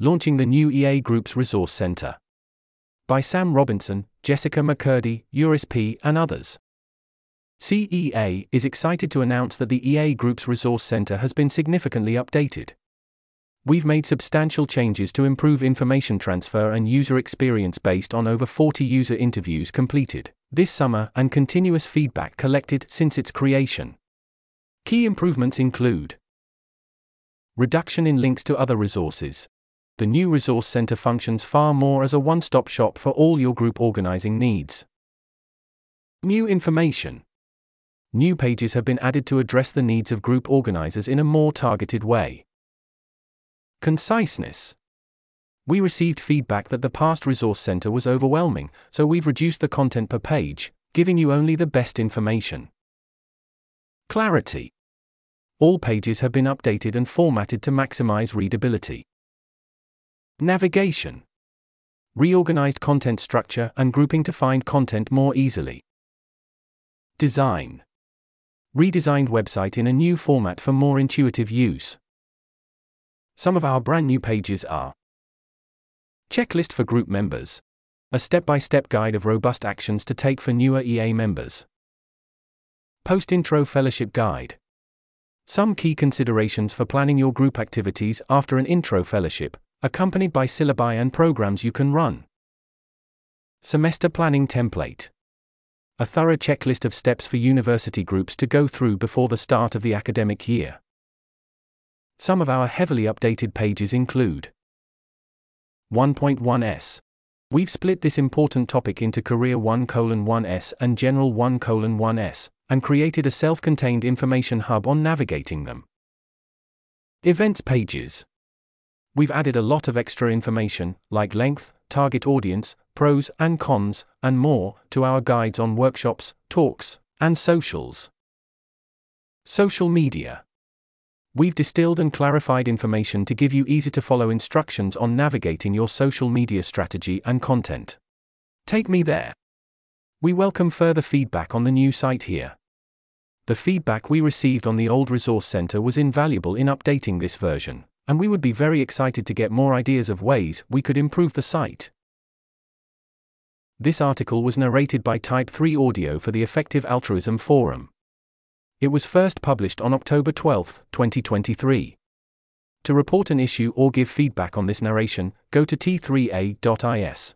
Launching the new EA Group's Resource Center. By Sam Robinson, Jessica McCurdy, Joris P., and others. CEA is excited to announce that the EA Group's Resource Center has been significantly updated. We've made substantial changes to improve information transfer and user experience based on over 40 user interviews completed this summer and continuous feedback collected since its creation. Key improvements include reduction in links to other resources. The new Resource Center functions far more as a one stop shop for all your group organizing needs. New information. New pages have been added to address the needs of group organizers in a more targeted way. Conciseness. We received feedback that the past Resource Center was overwhelming, so we've reduced the content per page, giving you only the best information. Clarity. All pages have been updated and formatted to maximize readability. Navigation. Reorganized content structure and grouping to find content more easily. Design. Redesigned website in a new format for more intuitive use. Some of our brand new pages are Checklist for group members. A step by step guide of robust actions to take for newer EA members. Post Intro Fellowship Guide. Some key considerations for planning your group activities after an intro fellowship, accompanied by syllabi and programs you can run. Semester Planning Template. A thorough checklist of steps for university groups to go through before the start of the academic year. Some of our heavily updated pages include 1.1s. We've split this important topic into Career 1 1s and General 1 1s, and created a self contained information hub on navigating them. Events pages. We've added a lot of extra information, like length, target audience, pros and cons, and more, to our guides on workshops, talks, and socials. Social media. We've distilled and clarified information to give you easy to follow instructions on navigating your social media strategy and content. Take me there. We welcome further feedback on the new site here. The feedback we received on the old Resource Center was invaluable in updating this version, and we would be very excited to get more ideas of ways we could improve the site. This article was narrated by Type 3 Audio for the Effective Altruism Forum. It was first published on October 12, 2023. To report an issue or give feedback on this narration, go to t3a.is.